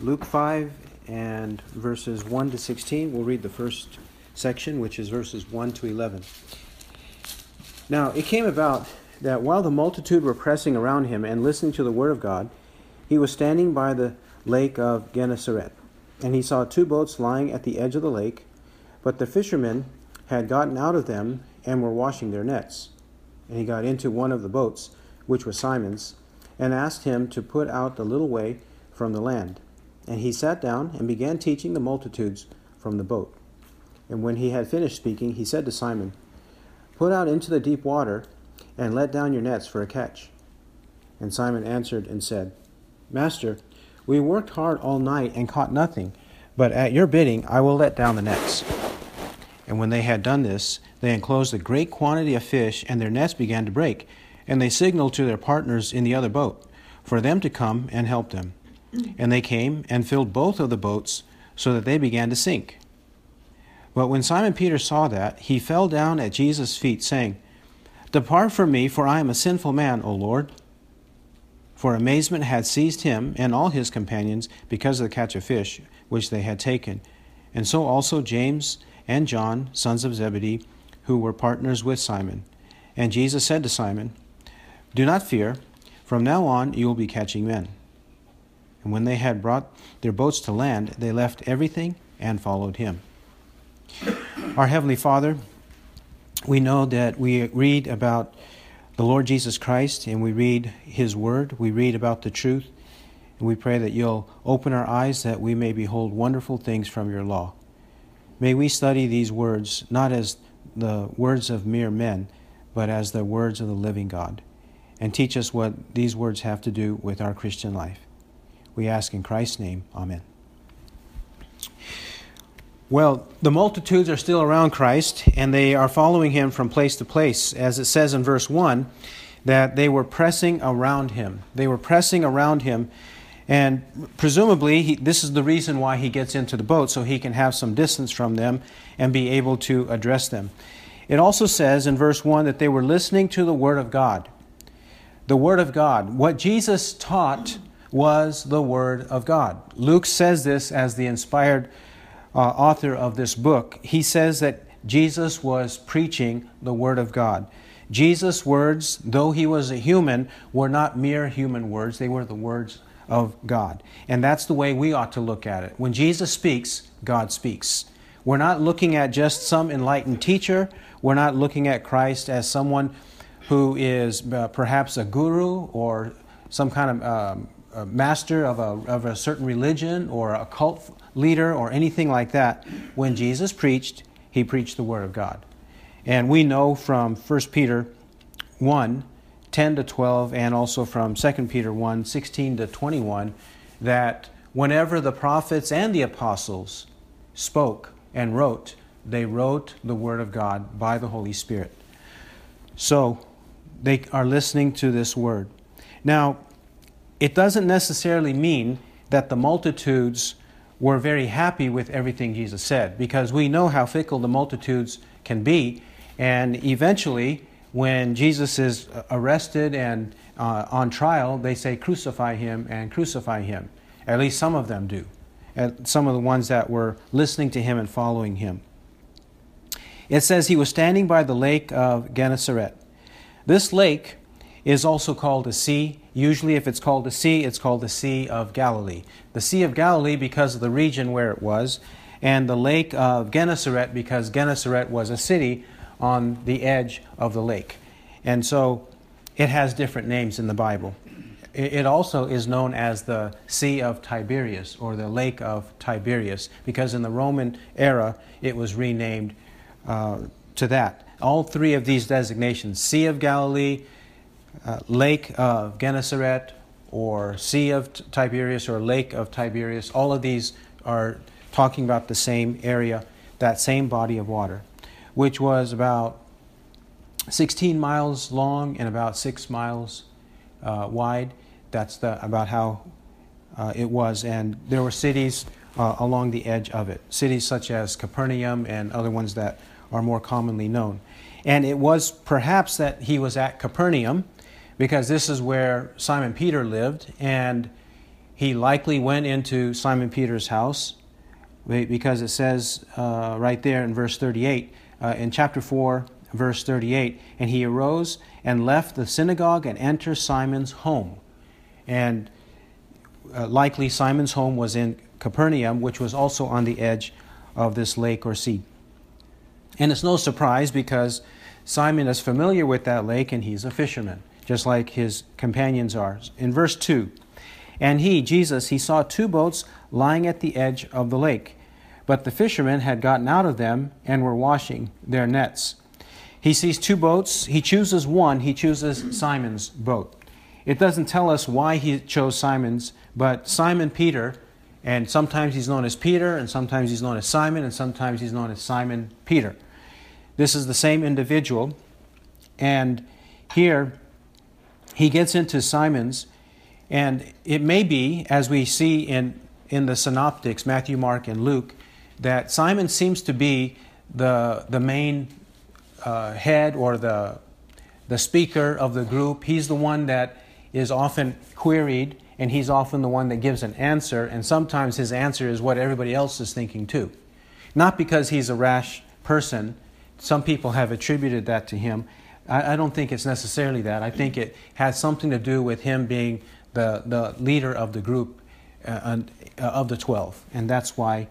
Luke 5 and verses 1 to 16. We'll read the first section, which is verses 1 to 11. Now, it came about that while the multitude were pressing around him and listening to the word of God, he was standing by the lake of Gennesaret. And he saw two boats lying at the edge of the lake, but the fishermen had gotten out of them and were washing their nets. And he got into one of the boats, which was Simon's, and asked him to put out a little way from the land. And he sat down and began teaching the multitudes from the boat. And when he had finished speaking, he said to Simon, Put out into the deep water and let down your nets for a catch. And Simon answered and said, Master, we worked hard all night and caught nothing, but at your bidding I will let down the nets. And when they had done this, they enclosed a great quantity of fish, and their nets began to break. And they signaled to their partners in the other boat for them to come and help them. Mm. And they came and filled both of the boats so that they began to sink. But when Simon Peter saw that, he fell down at Jesus' feet, saying, Depart from me, for I am a sinful man, O Lord. For amazement had seized him and all his companions because of the catch of fish which they had taken. And so also James and John, sons of Zebedee, who were partners with Simon. And Jesus said to Simon, Do not fear, from now on you will be catching men. And when they had brought their boats to land, they left everything and followed him. Our Heavenly Father, we know that we read about the Lord Jesus Christ and we read His Word, we read about the truth, and we pray that you'll open our eyes that we may behold wonderful things from your law. May we study these words not as the words of mere men, but as the words of the living God, and teach us what these words have to do with our Christian life. We ask in Christ's name, Amen. Well, the multitudes are still around Christ, and they are following him from place to place, as it says in verse 1 that they were pressing around him. They were pressing around him, and presumably, he, this is the reason why he gets into the boat, so he can have some distance from them and be able to address them. It also says in verse 1 that they were listening to the Word of God. The Word of God. What Jesus taught was the Word of God. Luke says this as the inspired uh, author of this book. He says that Jesus was preaching the Word of God. Jesus' words, though he was a human, were not mere human words, they were the words of God. And that's the way we ought to look at it. When Jesus speaks, God speaks. We're not looking at just some enlightened teacher. We're not looking at Christ as someone who is uh, perhaps a guru or some kind of um, a master of a, of a certain religion or a cult leader or anything like that. When Jesus preached, he preached the Word of God. And we know from 1 Peter 1 10 to 12, and also from 2 Peter 1 16 to 21, that whenever the prophets and the apostles spoke and wrote, they wrote the Word of God by the Holy Spirit. So they are listening to this Word. Now, it doesn't necessarily mean that the multitudes were very happy with everything Jesus said, because we know how fickle the multitudes can be, and eventually, when Jesus is arrested and uh, on trial, they say, Crucify him and crucify him. At least some of them do. And some of the ones that were listening to him and following him. It says he was standing by the lake of Gennesaret. This lake is also called a sea. Usually, if it's called a sea, it's called the Sea of Galilee. The Sea of Galilee because of the region where it was, and the lake of Gennesaret because Gennesaret was a city on the edge of the lake. And so it has different names in the Bible. It also is known as the Sea of Tiberias or the Lake of Tiberias because in the Roman era it was renamed uh, to that. All three of these designations Sea of Galilee, uh, Lake of Gennesaret, or Sea of Tiberias or Lake of Tiberias, all of these are talking about the same area, that same body of water which was about 16 miles long and about six miles uh, wide. That's the, about how uh, it was. And there were cities uh, along the edge of it, cities such as Capernaum and other ones that are more commonly known. And it was perhaps that he was at Capernaum because this is where Simon Peter lived. And he likely went into Simon Peter's house because it says uh, right there in verse 38, uh, in chapter 4, verse 38, and he arose and left the synagogue and entered Simon's home. And uh, likely Simon's home was in Capernaum, which was also on the edge of this lake or sea. And it's no surprise because Simon is familiar with that lake and he's a fisherman, just like his companions are. In verse 2, and he, Jesus, he saw two boats lying at the edge of the lake, but the fishermen had gotten out of them and were washing their nets. He sees two boats, he chooses one, he chooses Simon's boat. It doesn't tell us why he chose Simon's, but Simon Peter, and sometimes he's known as Peter, and sometimes he's known as Simon, and sometimes he's known as Simon Peter. This is the same individual. And here he gets into Simon's, and it may be, as we see in, in the synoptics, Matthew, Mark, and Luke, that Simon seems to be the, the main uh, head or the, the speaker of the group. He's the one that is often queried, and he's often the one that gives an answer, and sometimes his answer is what everybody else is thinking too. Not because he's a rash person, some people have attributed that to him. I, I, don't think it's necessarily that. I think it has something to do with him being the, the leader of the group uh, uh, of the 12. And that's why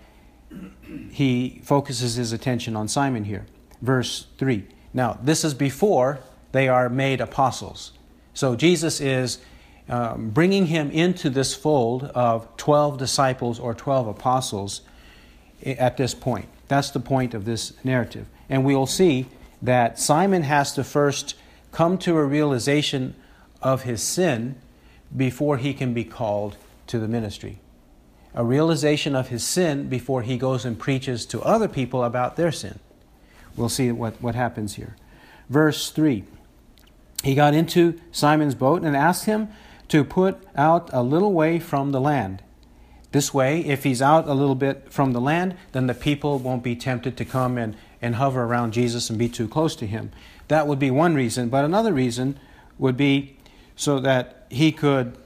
he focuses his attention on Simon here. Verse 3. Now, this is before they are made apostles. So Jesus is um, bringing him into this fold of 12 disciples or 12 apostles at this point. That's the point of this narrative. And we will see that Simon has to first come to a realization of his sin before he can be called to the ministry. A realization of his sin before he goes and preaches to other people about their sin. We'll see what, what happens here. Verse 3 He got into Simon's boat and asked him to put out a little way from the land. This way, if he's out a little bit from the land, then the people won't be tempted to come and, and hover around Jesus and be too close to him. That would be one reason. But another reason would be so that he could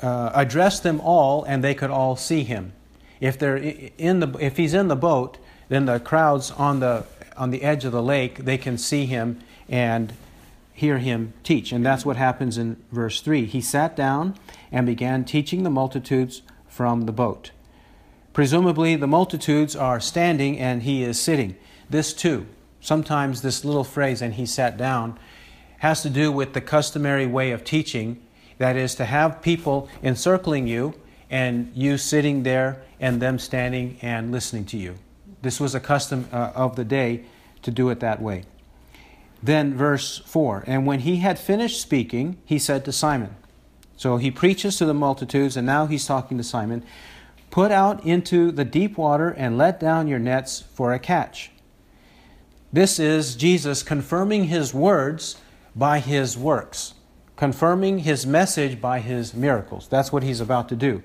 uh, address them all and they could all see him. If, they're in the, if he's in the boat, then the crowds on the, on the edge of the lake, they can see him and hear him teach. And that's what happens in verse 3. He sat down and began teaching the multitudes from the boat. Presumably, the multitudes are standing and he is sitting. This too, sometimes this little phrase, and he sat down, has to do with the customary way of teaching that is, to have people encircling you and you sitting there and them standing and listening to you. This was a custom uh, of the day to do it that way. Then, verse 4 And when he had finished speaking, he said to Simon, so he preaches to the multitudes, and now he's talking to Simon. Put out into the deep water and let down your nets for a catch. This is Jesus confirming his words by his works, confirming his message by his miracles. That's what he's about to do.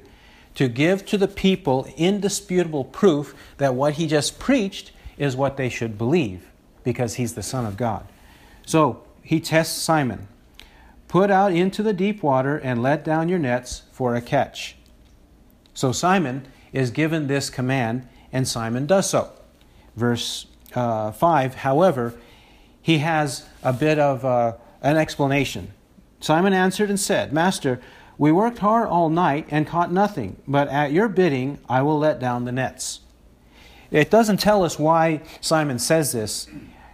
To give to the people indisputable proof that what he just preached is what they should believe, because he's the Son of God. So he tests Simon. Put out into the deep water and let down your nets for a catch. So Simon is given this command, and Simon does so. Verse uh, 5, however, he has a bit of uh, an explanation. Simon answered and said, Master, we worked hard all night and caught nothing, but at your bidding I will let down the nets. It doesn't tell us why Simon says this.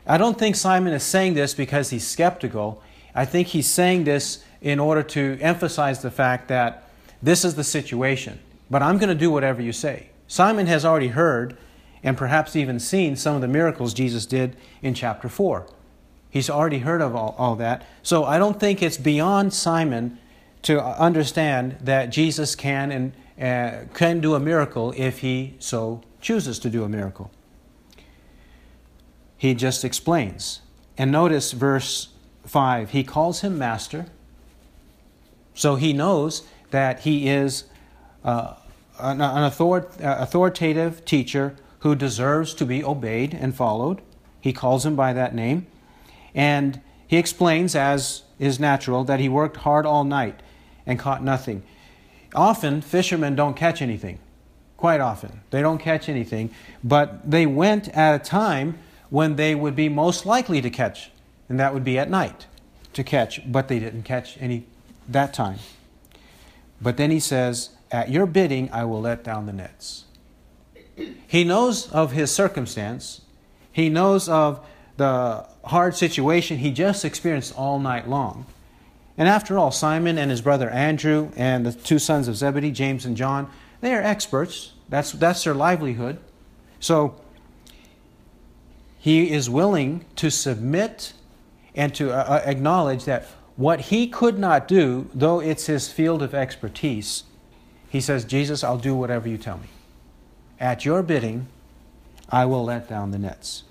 I don't think Simon is saying this because he's skeptical. I think he's saying this in order to emphasize the fact that this is the situation, but I'm going to do whatever you say. Simon has already heard and perhaps even seen some of the miracles Jesus did in chapter 4. He's already heard of all, all that. So I don't think it's beyond Simon to understand that Jesus can and uh, can do a miracle if he so chooses to do a miracle. He just explains. And notice verse 5, he calls him master. So he knows that he is uh, an, an author- uh, authoritative teacher who deserves to be obeyed and followed. He calls him by that name. And he explains, as is natural, that he worked hard all night and caught nothing. Often, fishermen don't catch anything. Quite often. They don't catch anything. But they went at a time when they would be most likely to catch, and that would be at night to catch. But they didn't catch any that time. But then he says, At your bidding, I will let down the nets. He knows of his circumstance, he knows of the hard situation he just experienced all night long. And after all, Simon and his brother Andrew and the two sons of Zebedee, James and John, they are experts. That's, that's their livelihood. So he is willing to submit and to uh, uh, acknowledge that what he could not do, though it's his field of expertise, he says, Jesus, I'll do whatever you tell me. At your bidding, I will let down the nets.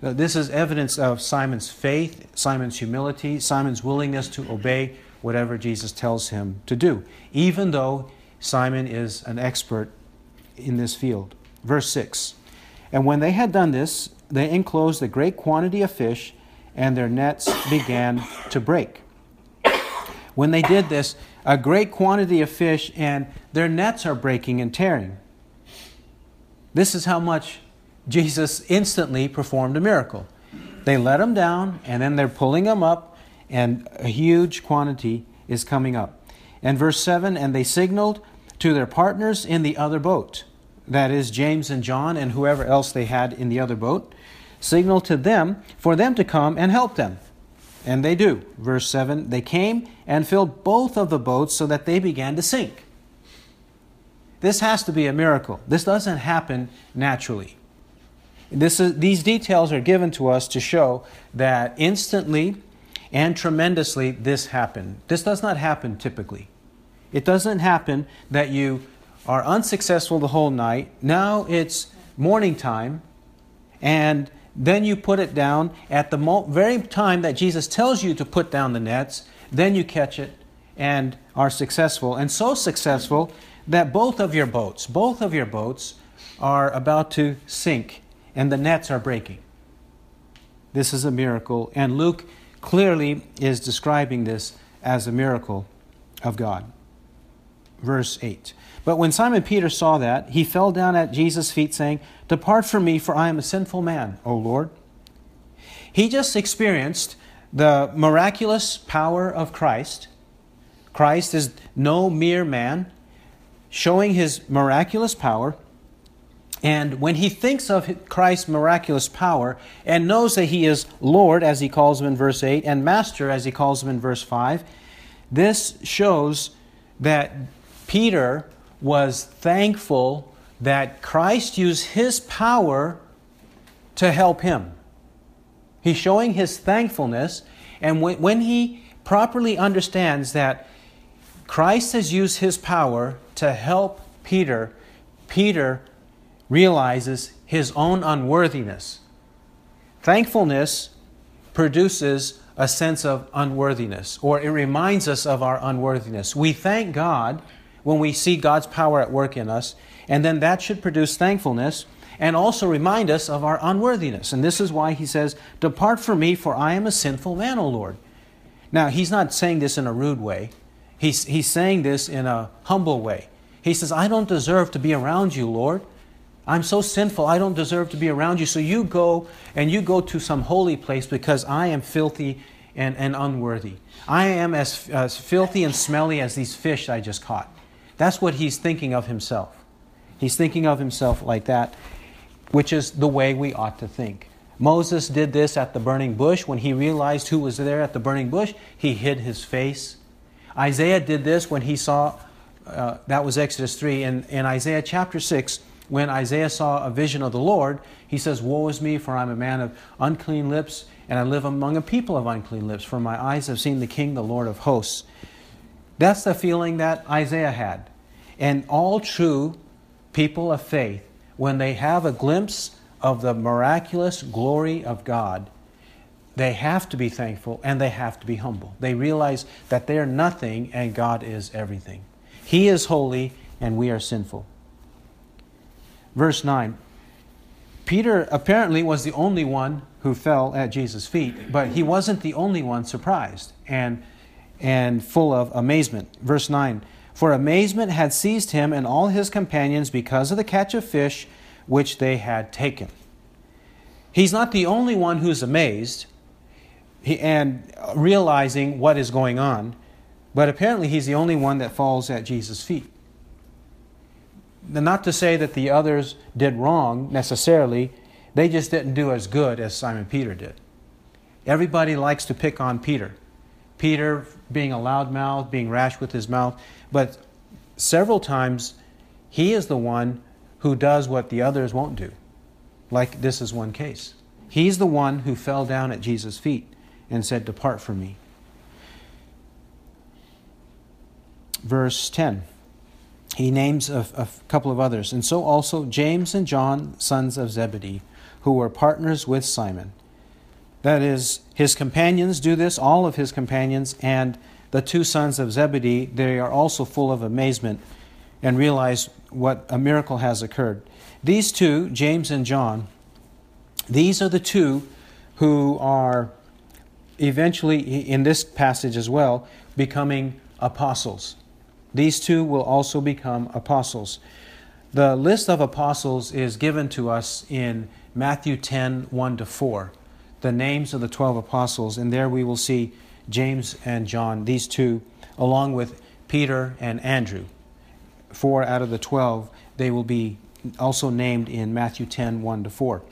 This is evidence of Simon's faith, Simon's humility, Simon's willingness to obey whatever Jesus tells him to do, even though Simon is an expert in this field. Verse 6 And when they had done this, they enclosed a great quantity of fish, and their nets began to break. When they did this, a great quantity of fish, and their nets are breaking and tearing. This is how much Jesus instantly performed a miracle. They let him down, and then they're pulling him up, and a huge quantity is coming up. And verse 7 And they signaled to their partners in the other boat, that is, James and John, and whoever else they had in the other boat, signaled to them for them to come and help them. And they do. Verse 7 They came and filled both of the boats so that they began to sink. This has to be a miracle. This doesn't happen naturally. Is, these details are given to us to show that instantly and tremendously this happened. This does not happen typically. It doesn't happen that you are unsuccessful the whole night. Now it's morning time, and then you put it down at the mo- very time that Jesus tells you to put down the nets. Then you catch it and are successful, and so successful that both of your boats, both of your boats, are about to sink and the nets are breaking. This is a miracle, and Luke clearly is describing this as a miracle of God. Verse 8. But when Simon Peter saw that, he fell down at Jesus' feet, saying, Depart from me, for I am a sinful man, O Lord. He just experienced the miraculous power of Christ. Christ is no mere man, showing his miraculous power. And when he thinks of Christ's miraculous power and knows that he is Lord, as he calls him in verse 8, and Master, as he calls him in verse 5, this shows that Peter was thankful that Christ used his power to help him. He's showing his thankfulness, and when, he properly understands that Christ has used his power to help Peter, Peter realizes his own unworthiness. Thankfulness produces a sense of unworthiness, or it reminds us of our unworthiness. We thank God when we see God's power at work in us, and then that should produce thankfulness and also remind us of our unworthiness. And this is why he says, Depart from me, for I am a sinful man, O Lord. Now, he's not saying this in a rude way, he's, he's saying this in a humble way. He says, I don't deserve to be around you, Lord. I'm so sinful, I don't deserve to be around you. So you go and you go to some holy place because I am filthy and, and unworthy. I am as, as filthy and smelly as these fish I just caught. That's what he's thinking of himself. He's thinking of himself like that, which is the way we ought to think. Moses did this at the burning bush. When he realized who was there at the burning bush, he hid his face. Isaiah did this when he saw, uh, that was Exodus 3. In, in Isaiah chapter 6, when Isaiah saw a vision of the Lord, he says, Woe is me, for I'm a man of unclean lips, and I live among a people of unclean lips, for my eyes have seen the King, the Lord of hosts. That's the feeling that Isaiah had. And all true people of faith, when they have a glimpse of the miraculous glory of God, they have to be thankful and they have to be humble. They realize that they are nothing and God is everything. He is holy and we are sinful. Verse 9 Peter apparently was the only one who fell at Jesus' feet, but he wasn't the only one surprised and, and full of amazement. Verse 9 for amazement had seized him and all his companions because of the catch of fish which they had taken. He's not the only one who's amazed and realizing what is going on, but apparently he's the only one that falls at Jesus' feet. Not to say that the others did wrong necessarily, they just didn't do as good as Simon Peter did. Everybody likes to pick on Peter. Peter being a loudmouth, being rash with his mouth, but several times he is the one who does what the others won't do. Like this is one case. He's the one who fell down at Jesus' feet and said, Depart from me. Verse 10 he names a, a, couple of others. And so also James and John, sons of Zebedee, who were partners with Simon. That is, his companions do this, all of his companions, and the two sons of Zebedee, they are also full of amazement and realize what a miracle has occurred. These two, James and John, these are the two who are eventually, in this passage as well, becoming apostles. These two will also become apostles. The list of apostles is given to us in Matthew 10 1 to 4, the names of the 12 apostles, and there we will see James and John, these two, along with Peter and Andrew. Four out of the 12, they will be also named in Matthew 10 1 to 4.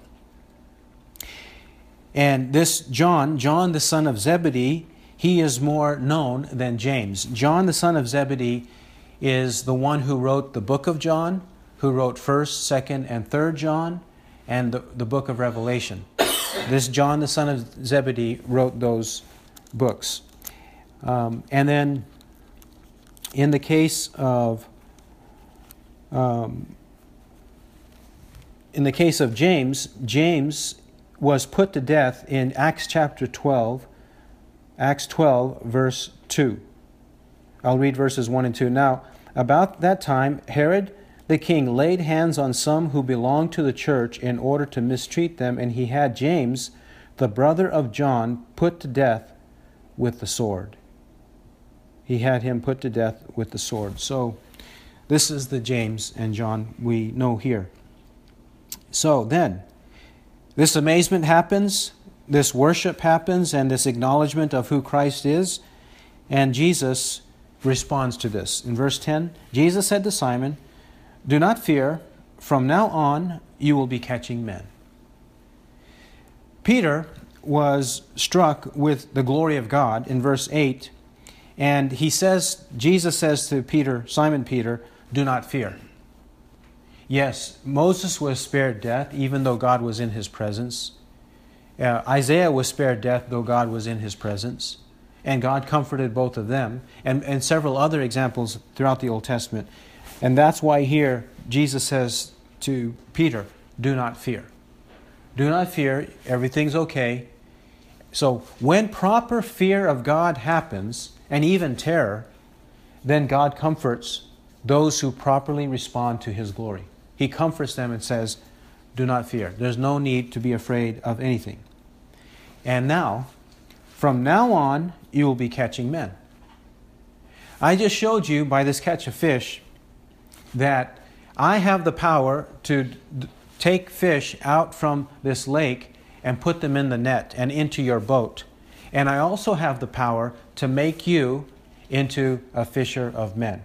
And this John, John the son of Zebedee, he is more known than James. John, the son of Zebedee, is the one who wrote the book of John, who wrote 1st, 2nd, and 3rd John, and the, the book of Revelation. this John, the son of Zebedee, wrote those books. Um, and then in the case of um, in the case of James, James was put to death in Acts chapter 12, Acts 12, verse 2. I'll read verses 1 and 2. Now, about that time, Herod the king laid hands on some who belonged to the church in order to mistreat them, and he had James, the brother of John, put to death with the sword. He had him put to death with the sword. So, this is the James and John we know here. So, then, this amazement happens, this worship happens, and this acknowledgement of who Christ is, and Jesus responds to this. In verse 10, Jesus said to Simon, Do not fear, from now on you will be catching men. Peter was struck with the glory of God in verse 8, and he says, Jesus says to Peter, Simon Peter, Do not fear. Yes, Moses was spared death, even though God was in his presence. Uh, Isaiah was spared death, though God was in his presence. And God comforted both of them, and, and several other examples throughout the Old Testament. And that's why here Jesus says to Peter, Do not fear. Do not fear, everything's okay. So, when proper fear of God happens, and even terror, then God comforts those who properly respond to His glory. He comforts them and says, Do not fear. There's no need to be afraid of anything. And now, from now on, you will be catching men. I just showed you by this catch of fish that I have the power to d- take fish out from this lake and put them in the net and into your boat. And I also have the power to make you into a fisher of men.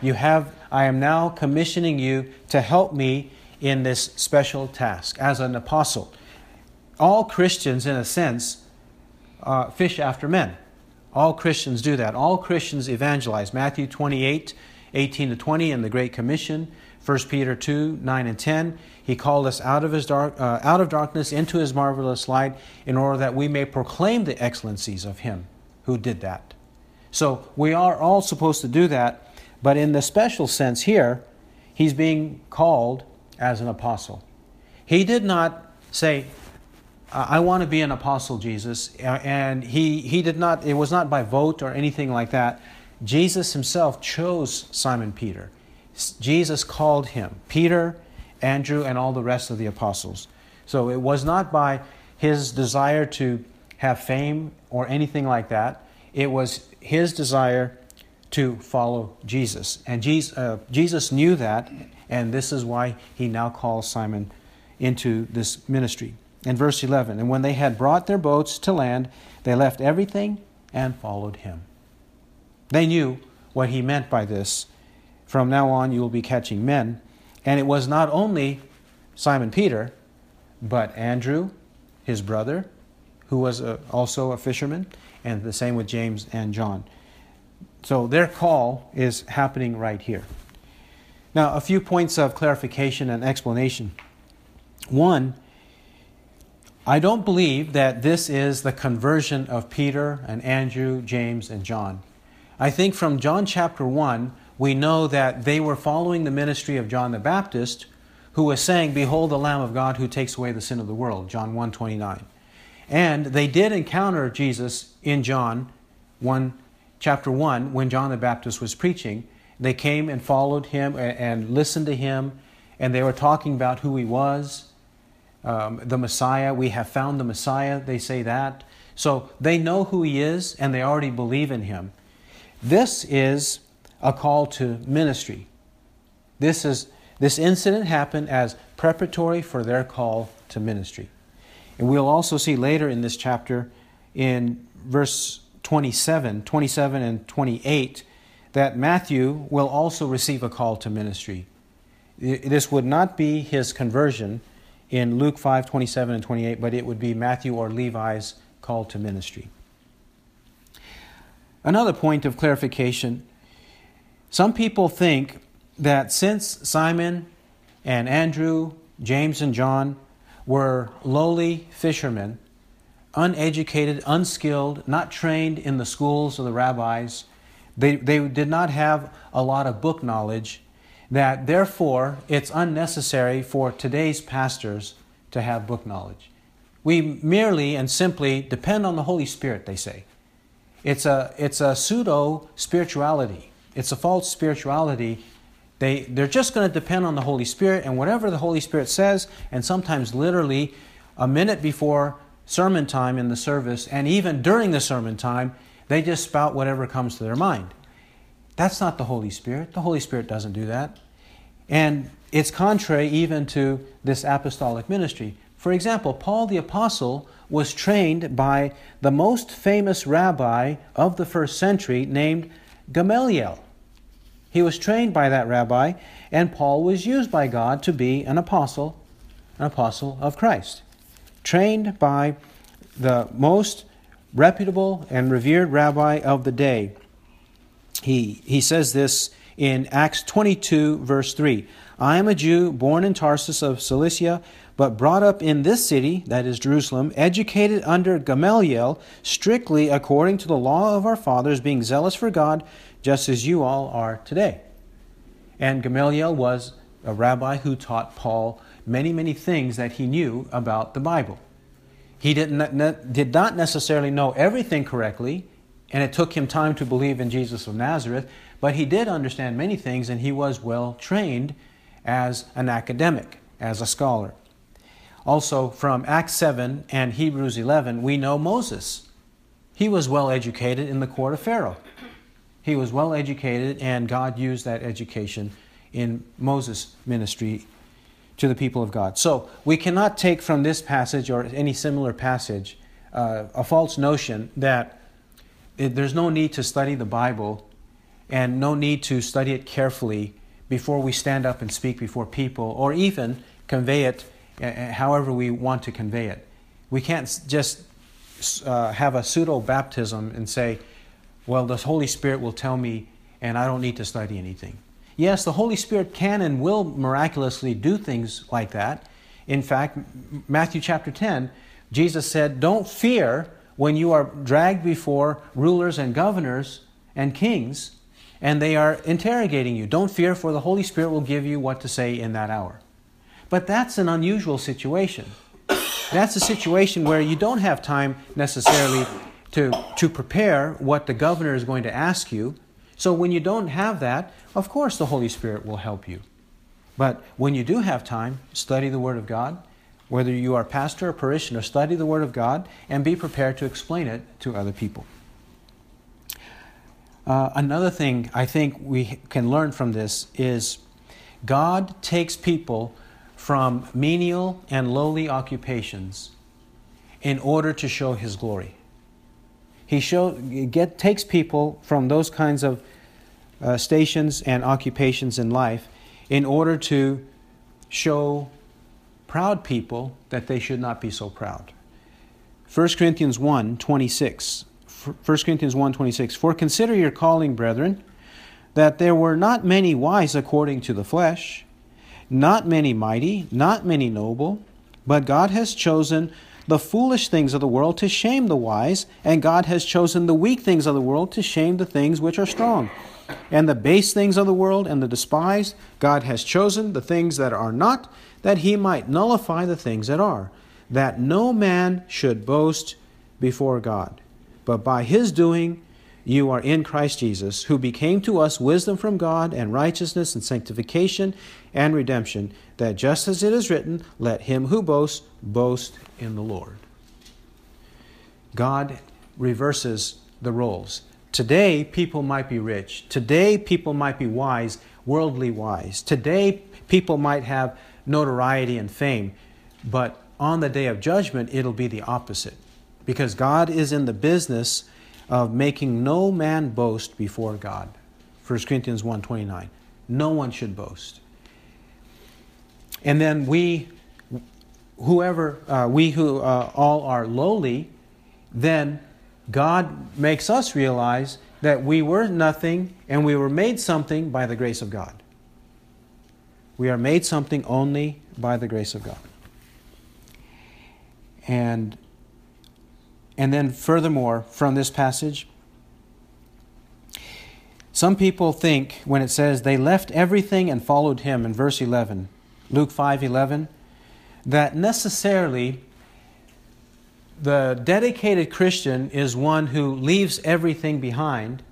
You have, I am now commissioning you to help me in this special task as an apostle. All Christians, in a sense, uh, fish after men. All Christians do that. All Christians evangelize. Matthew 28, 18 to 20 in the Great Commission. 1 Peter 2, 9 and 10. He called us out of, his dark, uh, out of darkness into his marvelous light in order that we may proclaim the excellencies of him who did that. So we are all supposed to do that but in the special sense here, he's being called as an apostle. He did not say, I want to be an apostle, Jesus. And he, he did not, it was not by vote or anything like that. Jesus himself chose Simon Peter. Jesus called him Peter, Andrew, and all the rest of the apostles. So it was not by his desire to have fame or anything like that. It was his desire to follow Jesus. And Jesus, uh, Jesus knew that, and this is why he now calls Simon into this ministry. In verse 11, and when they had brought their boats to land, they left everything and followed him. They knew what he meant by this. From now on, you will be catching men. And it was not only Simon Peter, but Andrew, his brother, who was a, also a fisherman, and the same with James and John. So their call is happening right here. Now, a few points of clarification and explanation. One, I don't believe that this is the conversion of Peter and Andrew, James, and John. I think from John chapter 1, we know that they were following the ministry of John the Baptist, who was saying, Behold the Lamb of God who takes away the sin of the world, John 1 29. And they did encounter Jesus in John 1, chapter 1, when John the Baptist was preaching. They came and followed him and listened to him, and they were talking about who he was, um, the Messiah. We have found the Messiah, they say that. So they know who he is, and they already believe in him. This is a call to ministry. This, is, this incident happened as preparatory for their call to ministry. And we'll also see later in this chapter, in verse 27, 27 and 28, that Matthew will also receive a call to ministry. This would not be his conversion in Luke 5, 27 and 28, but it would be Matthew or Levi's call to ministry. Another point of clarification some people think that since Simon and Andrew, James and John were lowly fishermen, uneducated, unskilled, not trained in the schools of the rabbis, they, they did not have a lot of book knowledge, that therefore it's unnecessary for today's pastors to have book knowledge. We merely and simply depend on the Holy Spirit, they say. It's a, it's a pseudo spirituality, it's a false spirituality they, they're just going to depend on the Holy Spirit and whatever the Holy Spirit says, and sometimes literally a minute before sermon time in the service, and even during the sermon time, they just spout whatever comes to their mind. That's not the Holy Spirit. The Holy Spirit doesn't do that. And it's contrary even to this apostolic ministry. For example, Paul the Apostle was trained by the most famous rabbi of the first century named Gamaliel. He was trained by that rabbi, and Paul was used by God to be an apostle, an apostle of Christ. Trained by the most reputable and revered rabbi of the day. He, he says this in Acts 22, verse 3 I am a Jew born in Tarsus of Cilicia, but brought up in this city, that is Jerusalem, educated under Gamaliel, strictly according to the law of our fathers, being zealous for God just as you all are today. And Gamaliel was a rabbi who taught Paul many, many things that he knew about the Bible. He did not, did not necessarily know everything correctly, and it took him time to believe in Jesus of Nazareth, but he did understand many things, and he was well trained as an academic, as a scholar. Also, from Acts 7 and Hebrews 11, we know Moses. He was well educated in the court of Pharaoh. He was well educated, and God used that education in Moses' ministry to the people of God. So we cannot take from this passage or any similar passage uh, a false notion that it, there's no need to study the Bible and no need to study it carefully before we stand up and speak before people or even convey it uh, however we want to convey it. We can't just uh, have a pseudo baptism and say, well, the Holy Spirit will tell me, and I don't need to study anything. Yes, the Holy Spirit can and will miraculously do things like that. In fact, Matthew chapter 10, Jesus said, Don't fear when you are dragged before rulers and governors and kings, and they are interrogating you. Don't fear, for the Holy Spirit will give you what to say in that hour. But that's an unusual situation. That's a situation where you don't have time necessarily to, to prepare what the governor is going to ask you. So when you don't have that, of course the Holy Spirit will help you. But when you do have time, study the Word of God. Whether you are pastor or parishioner, study the Word of God and be prepared to explain it to other people. Uh, another thing I think we can learn from this is God takes people from menial and lowly occupations in order to show His glory. He show, get, takes people from those kinds of uh, stations and occupations in life in order to show proud people that they should not be so proud. 1 Corinthians 1 26. 1 Corinthians 1 26. For consider your calling, brethren, that there were not many wise according to the flesh, not many mighty, not many noble, but God has chosen the foolish things of the world to shame the wise, and God has chosen the weak things of the world to shame the things which are strong. And the base things of the world and the despised, God has chosen the things that are not, that he might nullify the things that are, that no man should boast before God. But by his doing, you are in Christ Jesus, who became to us wisdom from God and righteousness and sanctification and redemption, that just as it is written, let him who boasts boast in the Lord. God reverses the roles. Today, people might be rich. Today, people might be wise, worldly wise. Today, people might have notoriety and fame. But on the day of judgment, it'll be the opposite. Because God is in the business of making no man boast before God. 1 Corinthians 1:29. No one should boast. And then we whoever uh, we who uh, all are lowly, then God makes us realize that we were nothing and we were made something by the grace of God. We are made something only by the grace of God. And and then, furthermore, from this passage, some people think when it says they left everything and followed him in verse 11, Luke 5 11, that necessarily the dedicated Christian is one who leaves everything behind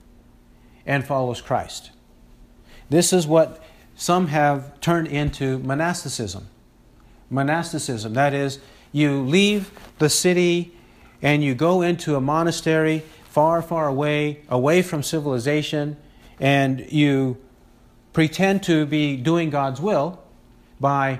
and follows Christ. This is what some have turned into monasticism. Monasticism, that is, you leave the city and you go into a monastery far, far away, away from civilization, and you pretend to be doing God's will by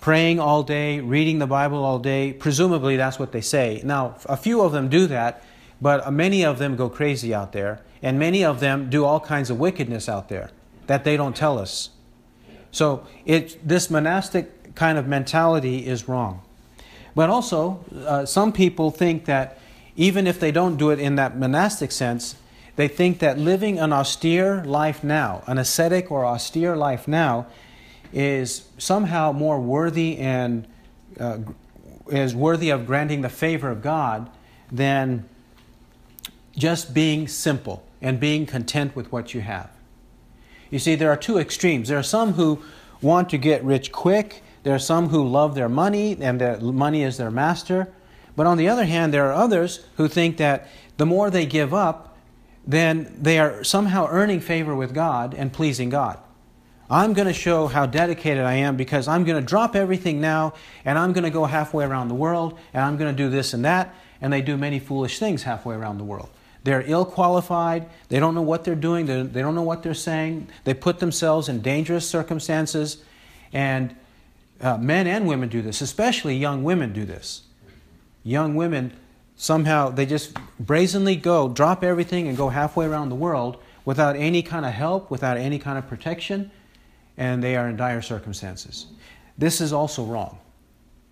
praying all day, reading the Bible all day. Presumably, that's what they say. Now, a few of them do that, but many of them go crazy out there, and many of them do all kinds of wickedness out there that they don't tell us. So, it, this monastic kind of mentality is wrong. But also, uh, some people think that even if they don't do it in that monastic sense, they think that living an austere life now, an ascetic or austere life now, is somehow more worthy and uh, is worthy of granting the favor of God than just being simple and being content with what you have. You see, there are two extremes. There are some who want to get rich quick there are some who love their money and their money is their master. But on the other hand, there are others who think that the more they give up, then they are somehow earning favor with God and pleasing God. I'm going to show how dedicated I am because I'm going to drop everything now and I'm going to go halfway around the world and I'm going to do this and that. And they do many foolish things halfway around the world. They're ill qualified. They don't know what they're doing. They don't know what they're saying. They put themselves in dangerous circumstances. And uh, men and women do this, especially young women do this. Young women somehow they just brazenly go, drop everything, and go halfway around the world without any kind of help, without any kind of protection, and they are in dire circumstances. This is also wrong.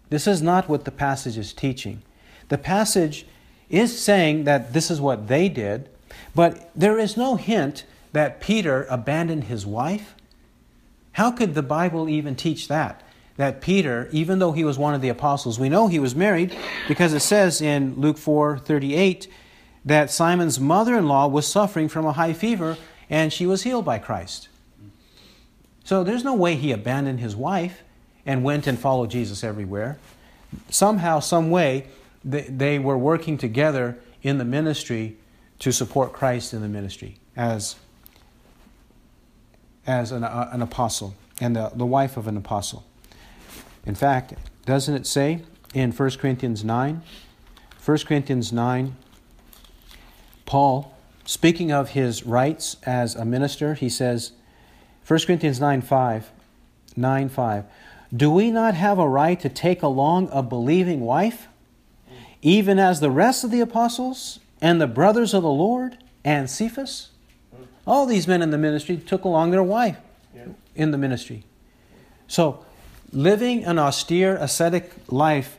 This is not what the passage is teaching. The passage is saying that this is what they did, but there is no hint that Peter abandoned his wife. How could the Bible even teach that? That Peter, even though he was one of the apostles, we know he was married because it says in Luke 4 38 that Simon's mother in law was suffering from a high fever and she was healed by Christ. So there's no way he abandoned his wife and went and followed Jesus everywhere. Somehow, some way, they were working together in the ministry to support Christ in the ministry as, as an, uh, an apostle and the, the wife of an apostle. In fact, doesn't it say in 1 Corinthians 9? 1 Corinthians 9, Paul speaking of his rights as a minister, he says, 1 Corinthians 9 5, 9 5, Do we not have a right to take along a believing wife, even as the rest of the apostles and the brothers of the Lord and Cephas? All these men in the ministry took along their wife in the ministry. So, living an austere, ascetic life,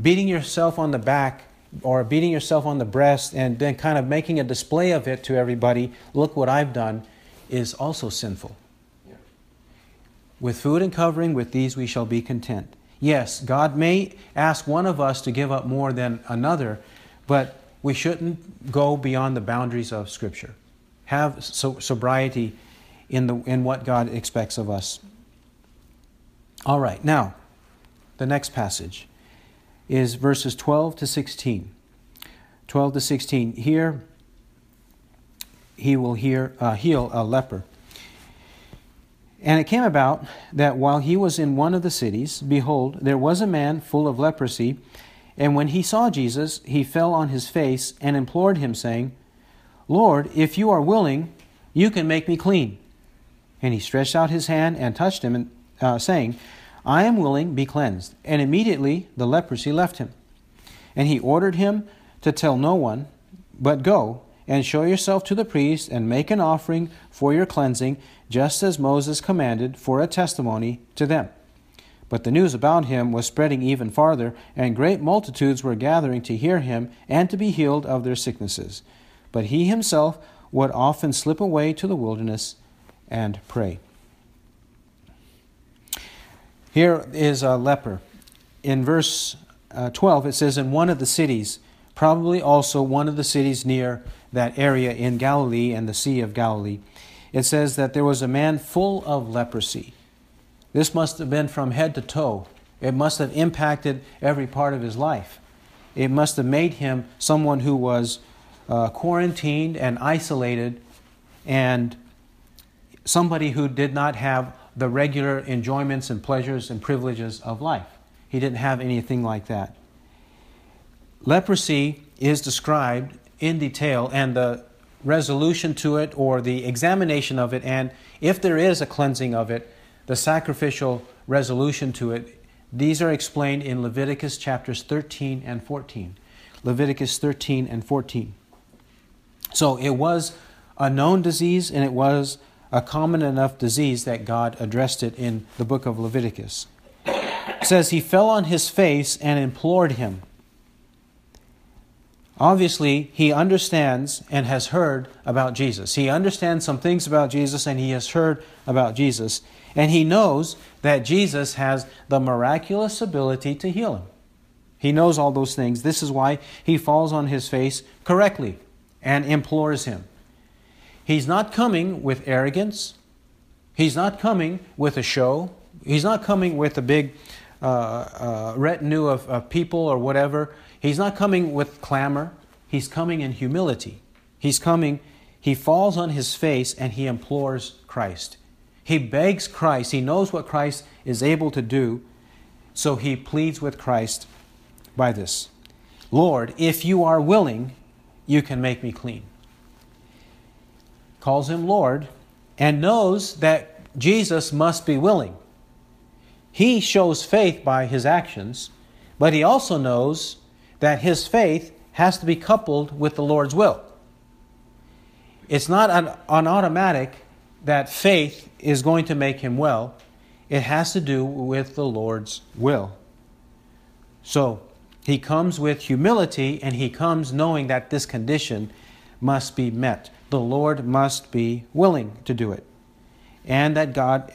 beating yourself on the back or beating yourself on the breast and then kind of making a display of it to everybody, look what I've done, is also sinful. Yeah. With food and covering, with these we shall be content. Yes, God may ask one of us to give up more than another, but we shouldn't go beyond the boundaries of Scripture. Have so, sobriety in, the, in what God expects of us. All right, now, the next passage is verses 12 to 16. 12 to 16. Here, he will hear, uh, heal a leper. And it came about that while he was in one of the cities, behold, there was a man full of leprosy. And when he saw Jesus, he fell on his face and implored him, saying, Lord, if you are willing, you can make me clean. And he stretched out his hand and touched him, and, uh, saying, I am willing, be cleansed. And immediately the leprosy left him. And he ordered him to tell no one, but go and show yourself to the priest and make an offering for your cleansing, just as Moses commanded, for a testimony to them. But the news about him was spreading even farther, and great multitudes were gathering to hear him and to be healed of their sicknesses. But he himself would often slip away to the wilderness and pray. Here is a leper. In verse uh, 12, it says, In one of the cities, probably also one of the cities near that area in Galilee and the Sea of Galilee, it says that there was a man full of leprosy. This must have been from head to toe. It must have impacted every part of his life. It must have made him someone who was uh, quarantined and isolated and somebody who did not have the regular enjoyments and pleasures and privileges of life. He didn't have anything like that. Leprosy is described in detail, and the resolution to it or the examination of it, and if there is a cleansing of it, the sacrificial resolution to it, these are explained in Leviticus chapters 13 and 14. Leviticus 13 and 14. So it was a known disease and it was a common enough disease that God addressed it in the book of Leviticus. It says he fell on his face and implored him. Obviously, he understands and has heard about Jesus. He understands some things about Jesus and he has heard about Jesus. And he knows that Jesus has the miraculous ability to heal him. He knows all those things. This is why he falls on his face correctly and implores him. He's not coming with arrogance. He's not coming with a show. He's not coming with a big uh, uh, retinue of, of people or whatever. He's not coming with clamor. He's coming in humility. He's coming, he falls on his face and he implores Christ. He begs Christ. He knows what Christ is able to do, so he pleads with Christ by this Lord, if you are willing, you can make me clean calls him Lord, and knows that Jesus must be willing. He shows faith by his actions, but he also knows that his faith has to be coupled with the Lord's will. It's not an, an automatic that faith is going to make him well, it has to do with the Lord's will. So, he comes with humility and he comes knowing that this condition must be met the Lord must be willing to do it. And that God,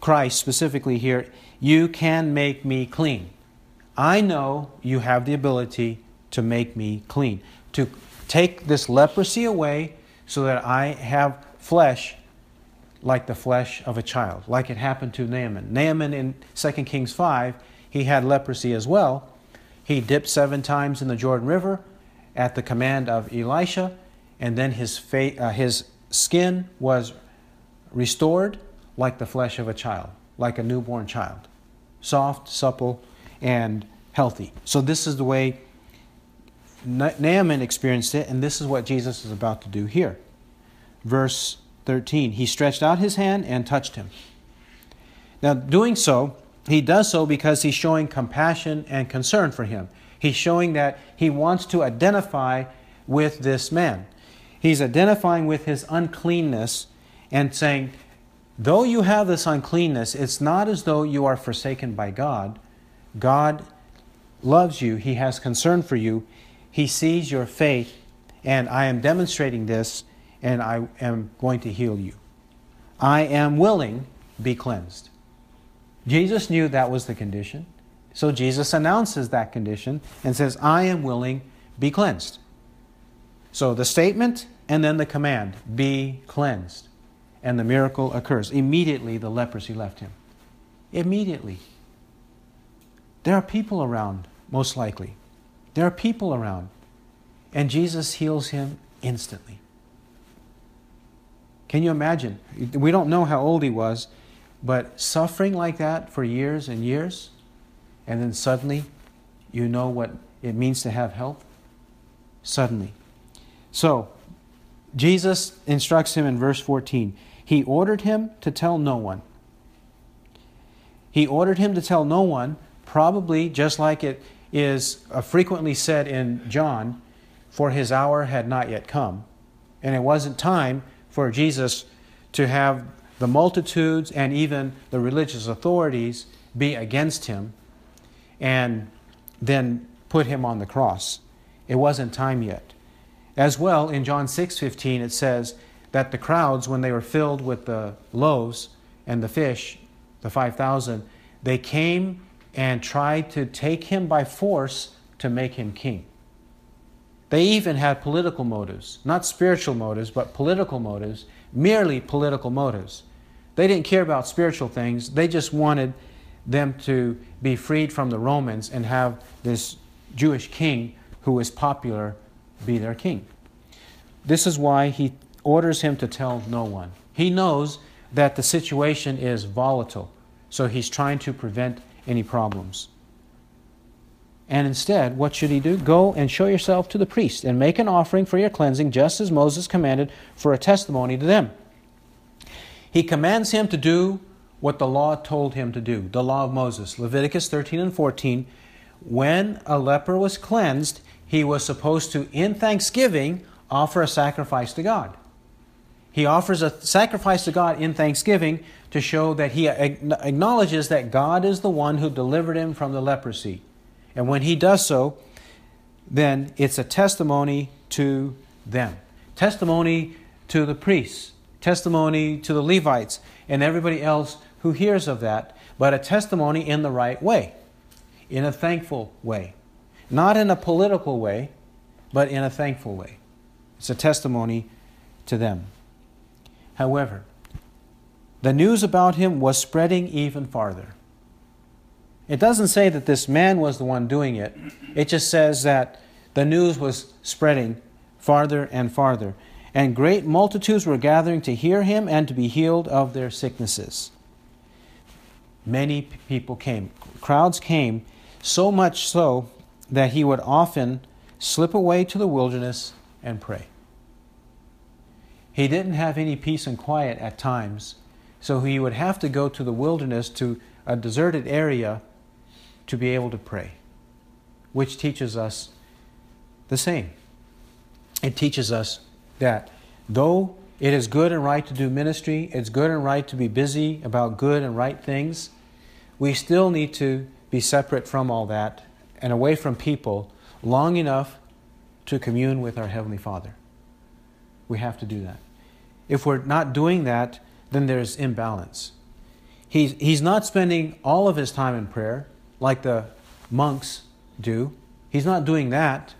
Christ specifically here, you can make me clean. I know you have the ability to make me clean, to take this leprosy away so that I have flesh like the flesh of a child, like it happened to Naaman. Naaman in 2 Kings 5, he had leprosy as well. He dipped seven times in the Jordan River at the command of Elisha and then his, fa- uh, his skin was restored like the flesh of a child, like a newborn child, soft, supple, and healthy. So, this is the way Naaman experienced it, and this is what Jesus is about to do here. Verse 13 He stretched out his hand and touched him. Now, doing so, he does so because he's showing compassion and concern for him. He's showing that he wants to identify with this man. He's identifying with his uncleanness and saying, Though you have this uncleanness, it's not as though you are forsaken by God. God loves you, He has concern for you, He sees your faith, and I am demonstrating this, and I am going to heal you. I am willing, be cleansed. Jesus knew that was the condition. So Jesus announces that condition and says, I am willing, be cleansed. So the statement and then the command, be cleansed. And the miracle occurs. Immediately the leprosy left him. Immediately. There are people around, most likely. There are people around. And Jesus heals him instantly. Can you imagine? We don't know how old he was, but suffering like that for years and years, and then suddenly you know what it means to have health? Suddenly. So, Jesus instructs him in verse 14. He ordered him to tell no one. He ordered him to tell no one, probably just like it is uh, frequently said in John, for his hour had not yet come. And it wasn't time for Jesus to have the multitudes and even the religious authorities be against him and then put him on the cross. It wasn't time yet. As well, in John 6:15 it says that the crowds when they were filled with the loaves and the fish, the 5000, they came and tried to take him by force to make him king. They even had political motives, not spiritual motives, but political motives, merely political motives. They didn't care about spiritual things. They just wanted them to be freed from the Romans and have this Jewish king who was popular be their king. This is why he orders him to tell no one. He knows that the situation is volatile, so he's trying to prevent any problems. And instead, what should he do? Go and show yourself to the priest and make an offering for your cleansing, just as Moses commanded, for a testimony to them. He commands him to do what the law told him to do, the law of Moses. Leviticus 13 and 14. When a leper was cleansed, he was supposed to, in thanksgiving, offer a sacrifice to God. He offers a sacrifice to God in thanksgiving to show that he acknowledges that God is the one who delivered him from the leprosy. And when he does so, then it's a testimony to them. Testimony to the priests testimony to the Levites and everybody else who hears of that, but a testimony in the right way, in a thankful way. Not in a political way, but in a thankful way. It's a testimony to them. However, the news about him was spreading even farther. It doesn't say that this man was the one doing it, it just says that the news was spreading farther and farther and great multitudes were gathering to hear him and to be healed of their sicknesses. Many people came. Crowds came, so much so that he would often slip away to the wilderness and pray. He didn't have any peace and quiet at times, so he would have to go to the wilderness, to a deserted area, to be able to pray, which teaches us the same. It teaches us that though it is good and right to do ministry, it's good and right to be busy about good and right things, we still need to be separate from all that and away from people long enough to commune with our Heavenly Father. We have to do that. If we're not doing that, then there's imbalance. He's, he's not spending all of his time in prayer like the monks do. He's not doing that.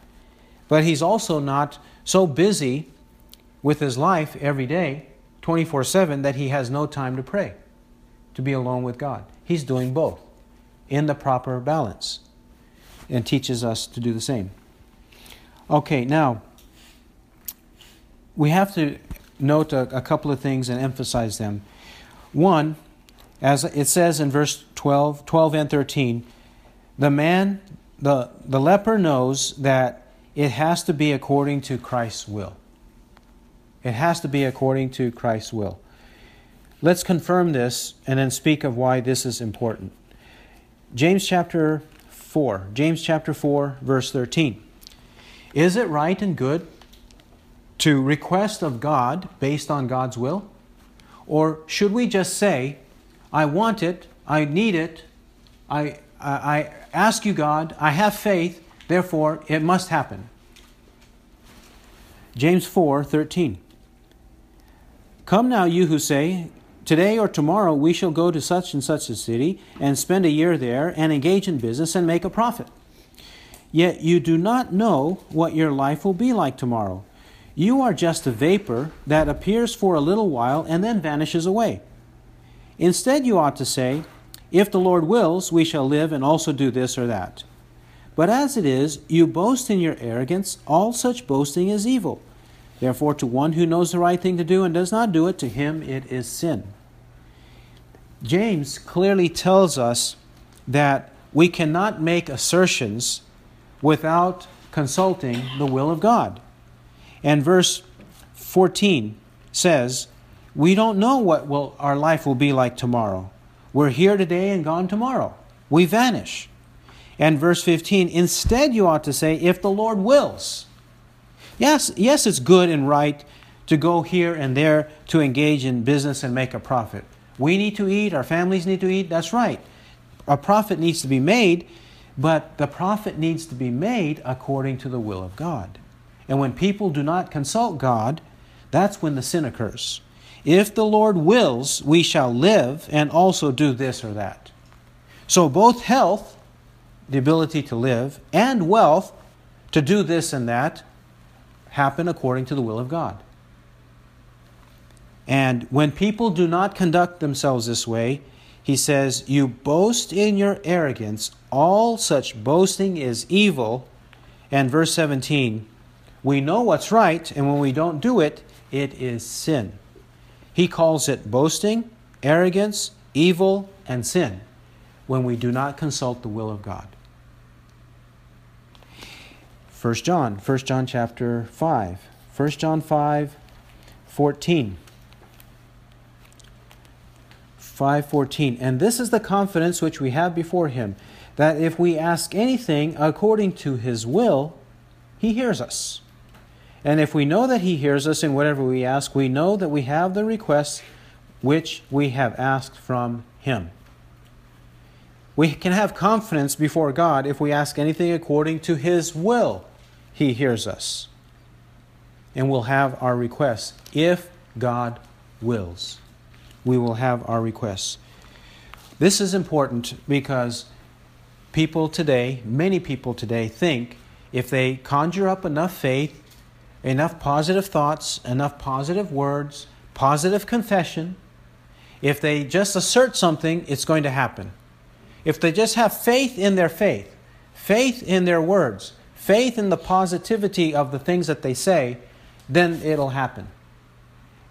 But he's also not so busy with his life every day, 24 7, that he has no time to pray, to be alone with God. He's doing both in the proper balance and teaches us to do the same. Okay, now we have to note a, a, couple of things and emphasize them. One, as it says in verse 12, 12 and 13, the man, the, the leper knows that it has to be according to Christ's will. It has to be according to Christ's will. Let's confirm this and then speak of why this is important. James chapter 4, James chapter 4, verse 13. Is it right and good to request of God based on God's will? Or should we just say, I want it, I need it, I, I, I ask you, God, I have faith, therefore it must happen? James 4 13. Come now, you who say, Today or tomorrow we shall go to such and such a city and spend a year there and engage in business and make a profit. Yet you do not know what your life will be like tomorrow. You are just a vapor that appears for a little while and then vanishes away. Instead, you ought to say, If the Lord wills, we shall live and also do this or that. But as it is, you boast in your arrogance. All such boasting is evil. Therefore, to one who knows the right thing to do and does not do it, to him it is sin. James clearly tells us that we cannot make assertions without consulting the will of God. And verse 14 says, We don't know what will, our life will be like tomorrow. We're here today and gone tomorrow. We vanish. And verse 15, instead, you ought to say, If the Lord wills. Yes, yes, it's good and right to go here and there to engage in business and make a profit. We need to eat, our families need to eat, that's right. A profit needs to be made, but the profit needs to be made according to the will of God. And when people do not consult God, that's when the sin occurs. If the Lord wills, we shall live and also do this or that. So, both health, the ability to live, and wealth, to do this and that, happen according to the will of God. And when people do not conduct themselves this way, he says, You boast in your arrogance. All such boasting is evil. And verse 17, we know what's right, and when we don't do it, it is sin. He calls it boasting, arrogance, evil, and sin when we do not consult the will of God. 1 John, 1 John chapter 5. 1 John 5, 14. 5:14 And this is the confidence which we have before him that if we ask anything according to his will he hears us. And if we know that he hears us in whatever we ask we know that we have the requests which we have asked from him. We can have confidence before God if we ask anything according to his will he hears us. And we'll have our requests. If God wills, we will have our requests. This is important because people today, many people today, think if they conjure up enough faith, enough positive thoughts, enough positive words, positive confession, if they just assert something, it's going to happen. If they just have faith in their faith, faith in their words, faith in the positivity of the things that they say, then it'll happen.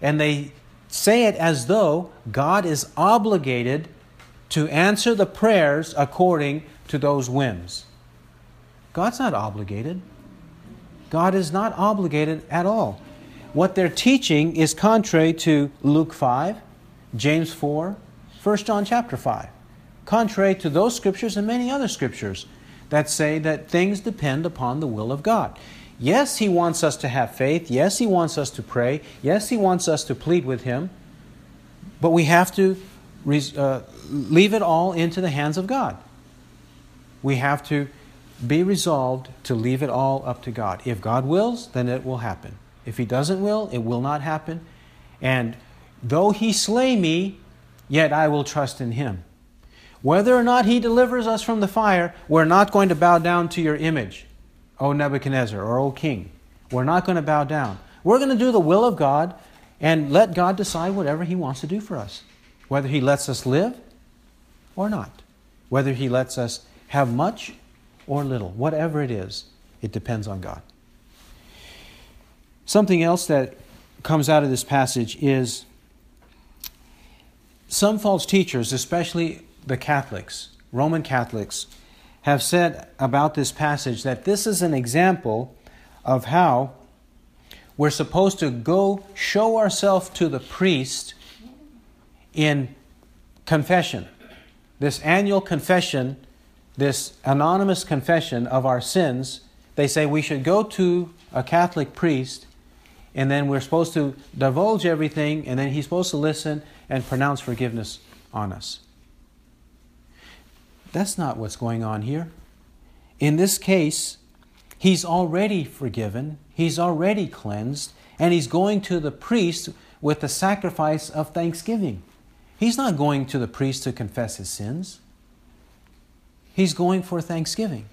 And they say it as though God is obligated to answer the prayers according to those whims. God's not obligated. God is not obligated at all. What they're teaching is contrary to Luke 5, James 4, 1 John chapter 5. Contrary to those scriptures and many other scriptures that say that things depend upon the will of God. Yes, He wants us to have faith. Yes, He wants us to pray. Yes, He wants us to plead with Him. But we have to uh, leave it all into the hands of God. We have to be resolved to leave it all up to God. If God wills, then it will happen. If He doesn't will, it will not happen. And though He slay me, yet I will trust in Him. Whether or not he delivers us from the fire, we're not going to bow down to your image, O Nebuchadnezzar or O king. We're not going to bow down. We're going to do the will of God and let God decide whatever he wants to do for us. Whether he lets us live or not. Whether he lets us have much or little. Whatever it is, it depends on God. Something else that comes out of this passage is some false teachers, especially the Catholics, Roman Catholics, have said about this passage that this is an example of how we're supposed to go show ourselves to the priest in confession. This annual confession, this anonymous confession of our sins, they say we should go to a Catholic priest and then we're supposed to divulge everything and then he's supposed to listen and pronounce forgiveness on us. That's not what's going on here. In this case, he's already forgiven, he's already cleansed, and he's going to the priest with the sacrifice of thanksgiving. He's not going to the priest to confess his sins. He's going for thanksgiving.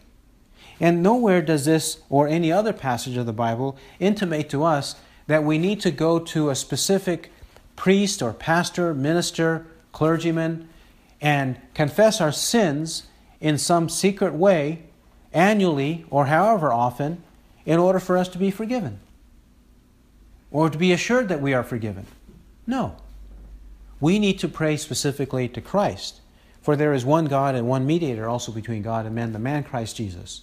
And nowhere does this or any other passage of the Bible intimate to us that we need to go to a specific priest or pastor, minister, clergyman, and confess our sins in some secret way annually or however often in order for us to be forgiven or to be assured that we are forgiven. No. We need to pray specifically to Christ. For there is one God and one mediator also between God and men, the man Christ Jesus.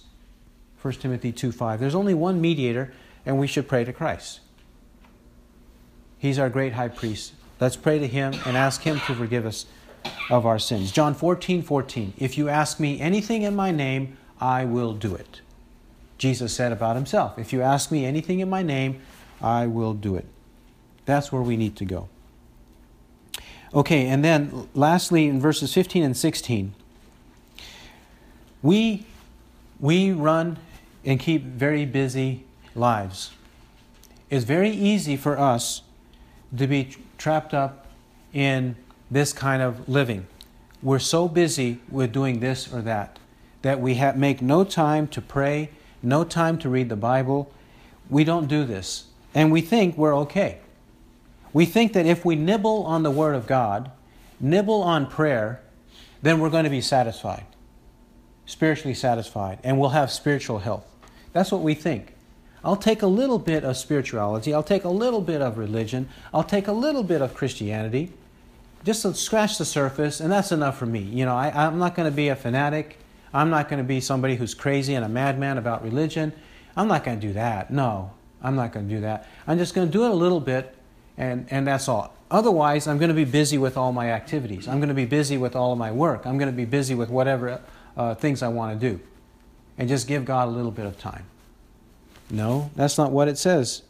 1 Timothy 2 5. There's only one mediator, and we should pray to Christ. He's our great high priest. Let's pray to him and ask him to forgive us of our sins. John 14 14. If you ask me anything in my name, I will do it. Jesus said about himself, If you ask me anything in my name, I will do it. That's where we need to go. Okay, and then lastly, in verses 15 and 16, we, we run and keep very busy lives. It's very easy for us to be trapped up in this kind of living. We're so busy with doing this or that that we have, make no time to pray, no time to read the Bible. We don't do this. And we think we're okay. We think that if we nibble on the Word of God, nibble on prayer, then we're going to be satisfied, spiritually satisfied, and we'll have spiritual health. That's what we think. I'll take a little bit of spirituality, I'll take a little bit of religion, I'll take a little bit of Christianity, just scratch the surface, and that's enough for me. You know, I, I'm not going to be a fanatic. I'm not going to be somebody who's crazy and a madman about religion. I'm not going to do that. No, I'm not going to do that. I'm just going to do it a little bit and, and that's all. Otherwise, I'm going to be busy with all my activities. I'm going to be busy with all of my work. I'm going to be busy with whatever uh, things I want to do. And just give God a little bit of time. No, that's not what it says.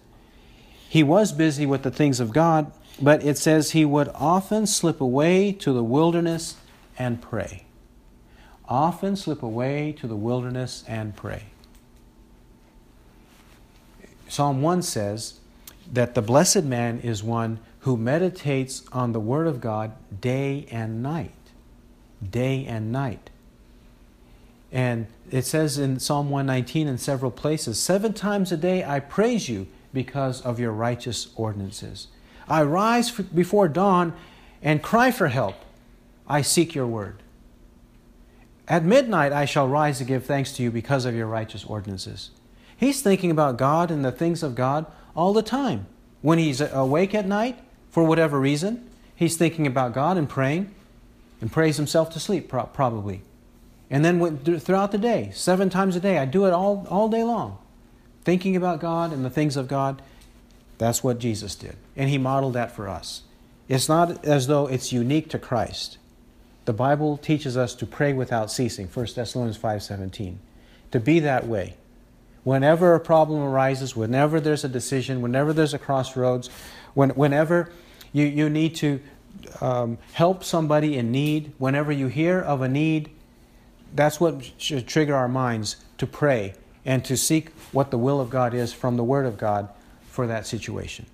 He was busy with the things of God, but it says he would often slip away to the wilderness and pray. Often slip away to the wilderness and pray. Psalm 1 says, that the blessed man is one who meditates on the Word of God day and night. Day and night. And it says in Psalm 119 in several places Seven times a day I praise you because of your righteous ordinances. I rise before dawn and cry for help. I seek your word. At midnight I shall rise to give thanks to you because of your righteous ordinances. He's thinking about God and the things of God all the time. When he's awake at night, for whatever reason, he's thinking about God and praying and prays himself to sleep, probably. And then throughout the day, seven times a day, I do it all, all day long, thinking about God and the things of God. That's what Jesus did. And he modeled that for us. It's not as though it's unique to Christ. The Bible teaches us to pray without ceasing, 1 Thessalonians 5:17. To be that way. Whenever a problem arises, whenever there's a decision, whenever there's a crossroads, when, whenever you, you need to um, help somebody in need, whenever you hear of a need, that's what should trigger our minds to pray and to seek what the will of God is from the Word of God for that situation.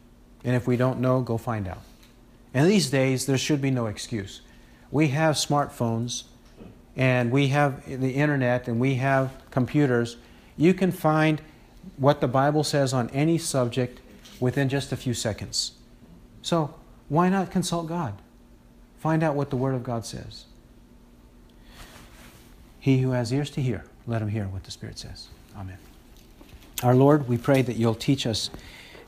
And if we don't know, go find out. And these days, there should be no excuse. We have smartphones and we have the internet and we have computers you can find what the Bible says on any subject within just a few seconds. So, why not consult God? Find out what the Word of God says. He who has ears to hear, let him hear what the Spirit says. Amen. Our Lord, we pray that you'll teach us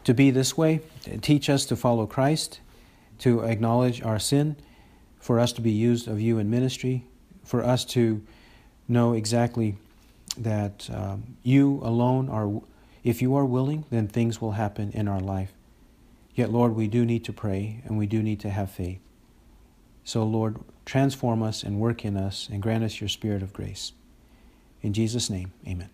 to be this way, teach us to follow Christ, to acknowledge our sin, for us to be used of you in ministry, for us to know exactly that um, you alone are If you are willing, then things will happen in our life. Yet, Lord, we do need to pray and we do need to have faith. So, Lord, transform us and work in us and grant us your spirit of grace. In Jesus' name, amen.